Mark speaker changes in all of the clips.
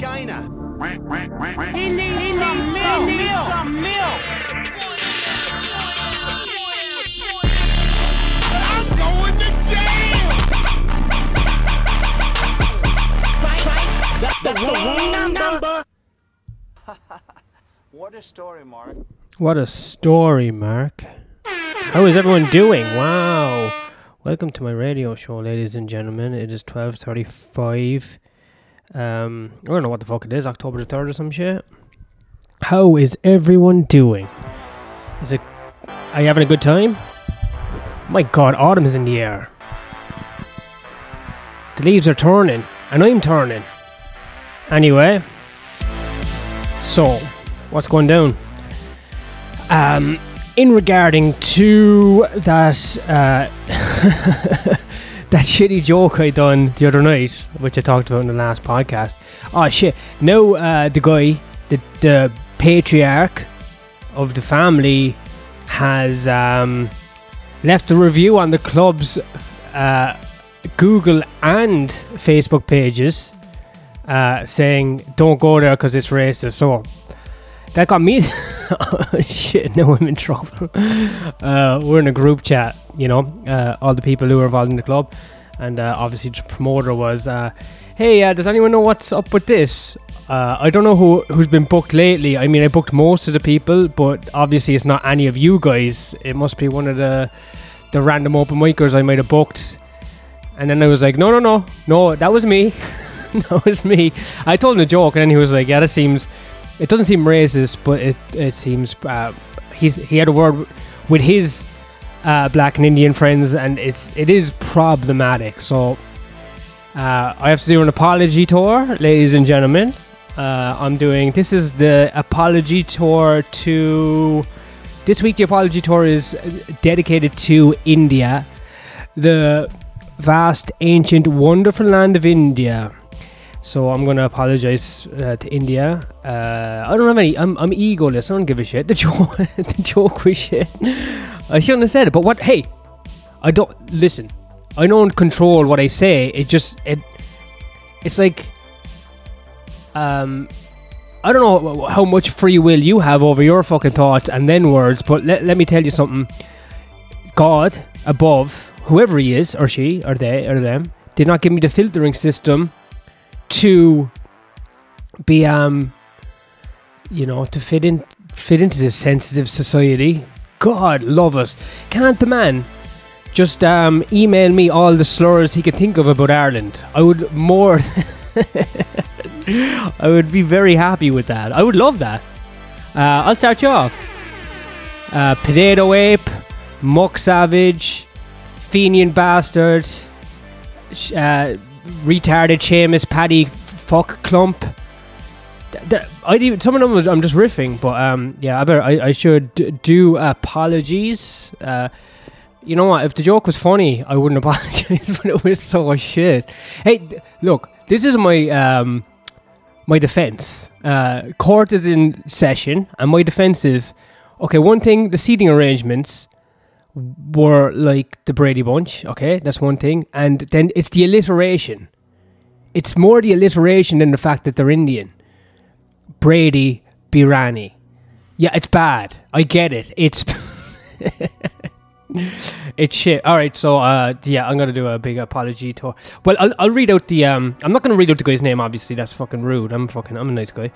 Speaker 1: China.
Speaker 2: He needs some milk. He needs some milk.
Speaker 1: I'm going to jail.
Speaker 2: That's the wrong number.
Speaker 3: What a story, Mark.
Speaker 4: What a story, Mark. How is everyone doing? Wow. Welcome to my radio show, ladies and gentlemen. It is 12.35. Um, I don't know what the fuck it is, October the 3rd or some shit. How is everyone doing? Is it... Are you having a good time? My god, autumn is in the air. The leaves are turning, and I'm turning. Anyway, so, what's going down? Um, in regarding to that uh, that shitty joke I done the other night, which I talked about in the last podcast. Oh shit! Now uh, the guy, the the patriarch of the family, has um, left a review on the club's uh, Google and Facebook pages, uh, saying don't go there because it's racist. So that got me. oh, shit, now I'm in trouble. Uh, we're in a group chat, you know, uh, all the people who are involved in the club, and uh, obviously the promoter was, uh, "Hey, uh, does anyone know what's up with this?" Uh, I don't know who who's been booked lately. I mean, I booked most of the people, but obviously it's not any of you guys. It must be one of the the random open micers I might have booked. And then I was like, "No, no, no, no, that was me. that was me." I told him a joke, and then he was like, "Yeah, that seems." It doesn't seem racist, but it it seems uh, he's he had a word with his uh, black and Indian friends, and it's it is problematic. So uh, I have to do an apology tour, ladies and gentlemen. Uh, I'm doing this is the apology tour to this week. The apology tour is dedicated to India, the vast, ancient, wonderful land of India. So I'm gonna apologize uh, to India. Uh, I don't have any. I'm, I'm egoless. I don't give a shit. The joke, the joke was shit. I shouldn't have said it. But what? Hey, I don't listen. I don't control what I say. It just it. It's like. Um, I don't know how much free will you have over your fucking thoughts and then words. But let let me tell you something. God above, whoever he is or she or they or them, did not give me the filtering system to be um you know to fit in fit into this sensitive society. God love us. Can't the man just um email me all the slurs he could think of about ireland? I would more i would be very happy with that. I would love that. Uh, i'll start you off. Uh, potato ape muck savage fenian bastard uh, retarded Seamus Paddy fuck clump. I even some of them was, I'm just riffing, but um yeah, I better I, I should do apologies. Uh, you know what? If the joke was funny, I wouldn't apologize, but it was so shit. Hey, look, this is my um my defense. Uh, court is in session, and my defense is okay. One thing, the seating arrangements were like the Brady Bunch. Okay, that's one thing, and then it's the alliteration. It's more the alliteration than the fact that they're Indian. Brady Birani. Yeah, it's bad. I get it. It's it's shit. All right, so uh, yeah, I'm gonna do a big apology tour. Well, I'll, I'll read out the um. I'm not gonna read out the guy's name. Obviously, that's fucking rude. I'm fucking. I'm a nice guy.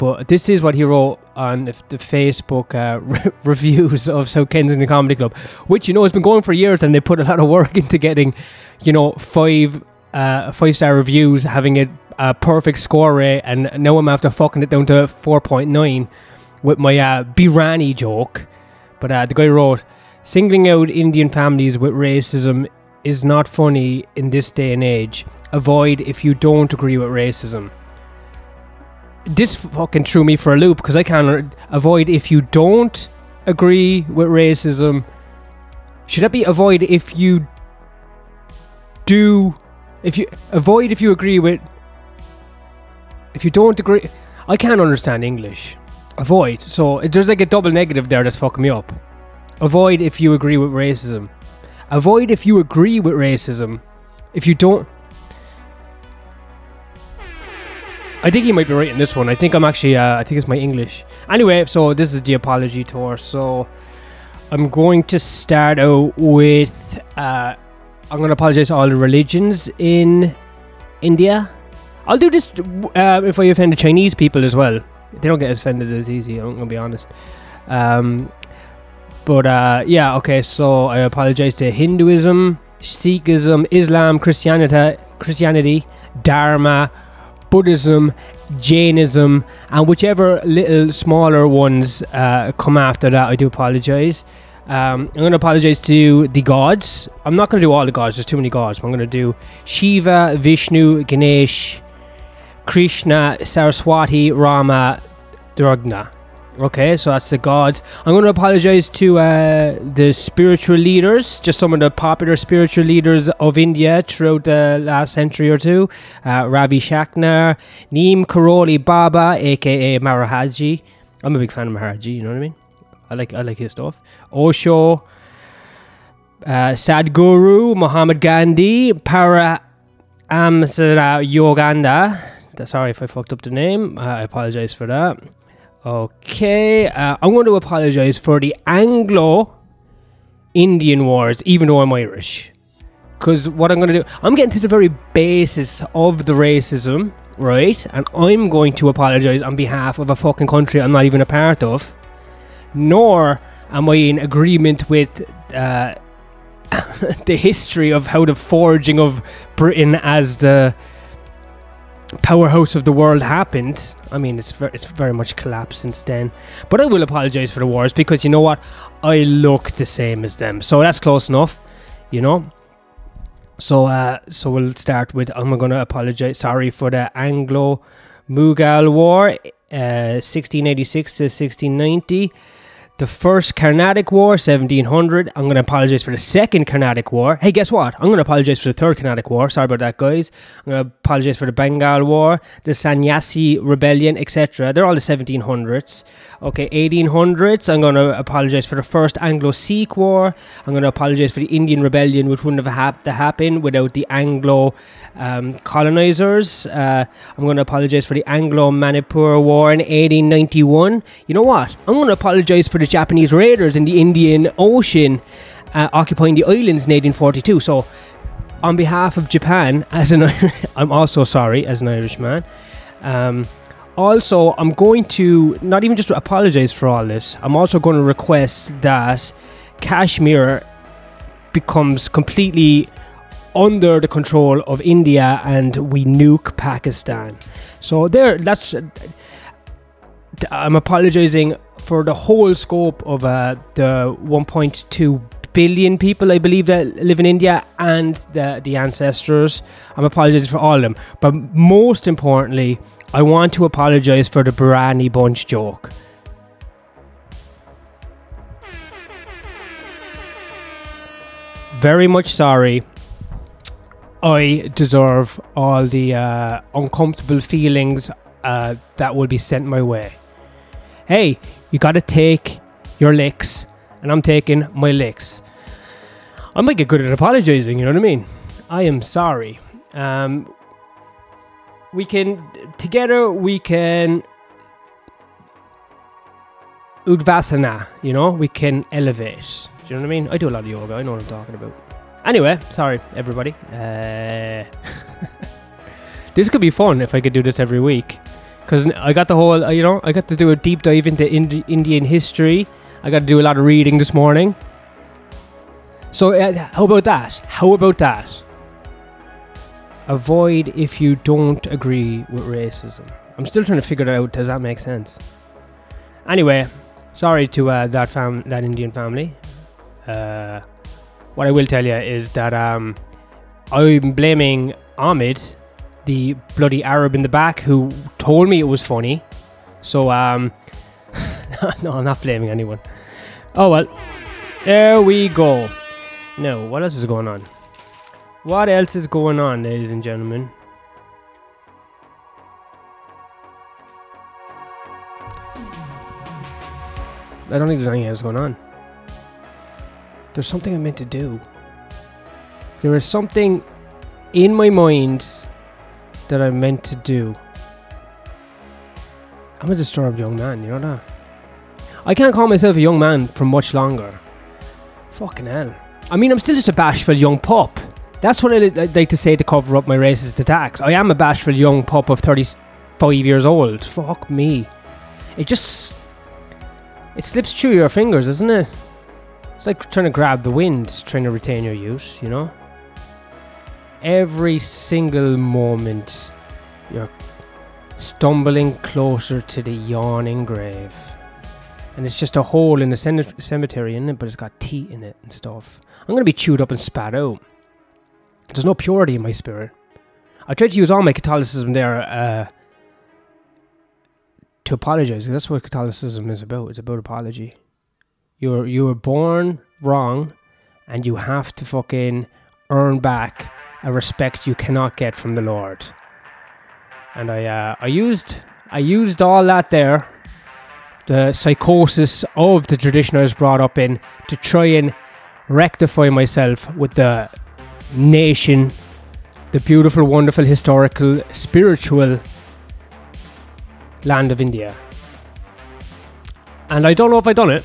Speaker 4: But this is what he wrote on the, the Facebook uh, re- reviews of South Kensington Comedy Club, which you know has been going for years, and they put a lot of work into getting, you know, five uh, five star reviews, having it a perfect score rate, and now I'm after fucking it down to four point nine with my uh, Birani joke. But uh, the guy wrote, singling out Indian families with racism is not funny in this day and age. Avoid if you don't agree with racism this fucking threw me for a loop because I can't avoid if you don't agree with racism. Should that be avoid if you do? If you avoid if you agree with. If you don't agree, I can't understand English. Avoid. So there's like a double negative there that's fucking me up. Avoid if you agree with racism. Avoid if you agree with racism. If you don't. I think he might be right in this one. I think I'm actually. Uh, I think it's my English. Anyway, so this is the apology tour. So I'm going to start out with. Uh, I'm going to apologize to all the religions in India. I'll do this uh, if I offend the Chinese people as well. They don't get as offended as easy. I'm going to be honest. Um, but uh, yeah, okay. So I apologize to Hinduism, Sikhism, Islam, Christianity, Christianity, Dharma, Buddhism, Jainism, and whichever little smaller ones uh, come after that, I do apologize. Um, I'm going to apologize to the gods. I'm not going to do all the gods, there's too many gods. I'm going to do Shiva, Vishnu, Ganesh, Krishna, Saraswati, Rama, Durga. Okay, so that's the gods. I'm going to apologize to uh, the spiritual leaders, just some of the popular spiritual leaders of India throughout the last century or two. Uh, Ravi Shankar, Neem Karoli Baba, aka Maharaji. I'm a big fan of Maharaji, you know what I mean? I like I like his stuff. Osho, uh, Sadhguru, Muhammad Gandhi, Para Amsara Yoganda. Sorry if I fucked up the name. Uh, I apologize for that. Okay, uh, I'm going to apologize for the Anglo Indian Wars, even though I'm Irish. Because what I'm going to do, I'm getting to the very basis of the racism, right? And I'm going to apologize on behalf of a fucking country I'm not even a part of. Nor am I in agreement with uh, the history of how the forging of Britain as the powerhouse of the world happened. I mean, it's very, it's very much collapsed since then. But I will apologize for the wars because you know what? I look the same as them, so that's close enough. You know. So, uh, so we'll start with. I'm to apologize. Sorry for the Anglo-Mughal War, uh, 1686 to 1690 the first Carnatic War, 1700. I'm going to apologize for the second Carnatic War. Hey, guess what? I'm going to apologize for the third Carnatic War. Sorry about that, guys. I'm going to apologize for the Bengal War, the Sanyasi Rebellion, etc. They're all the 1700s. Okay, 1800s. I'm going to apologize for the first Anglo-Sikh War. I'm going to apologize for the Indian Rebellion, which wouldn't have hap- to happen without the Anglo um, colonizers. Uh, I'm going to apologize for the Anglo-Manipur War in 1891. You know what? I'm going to apologize for the Japanese raiders in the Indian Ocean uh, occupying the islands in 1842. So, on behalf of Japan, as an I'm also sorry as an Irishman. Um, also, I'm going to not even just apologize for all this. I'm also going to request that Kashmir becomes completely under the control of India and we nuke Pakistan. So there, that's. I'm apologizing for the whole scope of uh, the 1.2 billion people I believe that live in India and the the ancestors. I'm apologizing for all of them, but most importantly, I want to apologize for the Brownie Bunch joke. Very much sorry. I deserve all the uh, uncomfortable feelings uh, that will be sent my way. Hey, you gotta take your licks, and I'm taking my licks. I might get good at apologizing, you know what I mean? I am sorry. Um, we can, together, we can udvasana, you know, we can elevate. Do you know what I mean? I do a lot of yoga, I know what I'm talking about. Anyway, sorry, everybody. Uh, this could be fun if I could do this every week. Because I got the whole, uh, you know, I got to do a deep dive into Indi- Indian history. I got to do a lot of reading this morning. So, uh, how about that? How about that? Avoid if you don't agree with racism. I'm still trying to figure that out. Does that make sense? Anyway, sorry to uh, that fam, that Indian family. Uh, what I will tell you is that um, I'm blaming Ahmed, the bloody Arab in the back, who told me it was funny. So, um, no, I'm not blaming anyone. Oh well, there we go. Now, what else is going on? What else is going on, ladies and gentlemen? I don't think there's anything else going on. There's something I meant to do. There is something in my mind that I meant to do. I'm a disturbed young man, you know that? I can't call myself a young man for much longer. Fucking hell. I mean, I'm still just a bashful young pup. That's what I like to say to cover up my racist attacks. I am a bashful young pup of 35 years old. Fuck me. It just. It slips through your fingers, doesn't it? It's like trying to grab the wind, trying to retain your youth, you know? Every single moment, you're stumbling closer to the yawning grave. And it's just a hole in the cem- cemetery, in it? But it's got tea in it and stuff. I'm gonna be chewed up and spat out. There's no purity in my spirit. I tried to use all my Catholicism there uh, to apologize. That's what Catholicism is about. It's about apology. You were you were born wrong, and you have to fucking earn back a respect you cannot get from the Lord. And I uh, I used I used all that there, the psychosis of the tradition I was brought up in, to try and rectify myself with the nation, the beautiful, wonderful, historical, spiritual land of India. And I don't know if I've done it.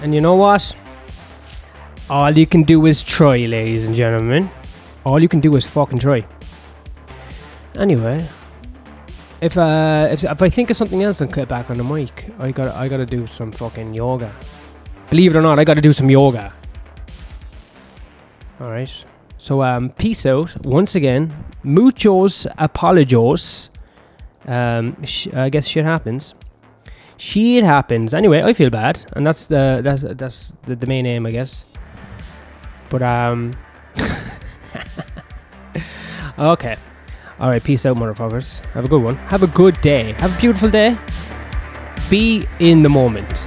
Speaker 4: And you know what? All you can do is try, ladies and gentlemen. All you can do is fucking try. Anyway, if uh, if, if I think of something else and cut back on the mic, I got I got to do some fucking yoga. Believe it or not, I got to do some yoga. All right. So um, peace out once again. Muchos apologos. Um, sh- I guess shit happens. Shit happens. Anyway, I feel bad, and that's the that's that's the, the main aim, I guess. But um. Okay. All right. Peace out, motherfuckers. Have a good one. Have a good day. Have a beautiful day. Be in the moment.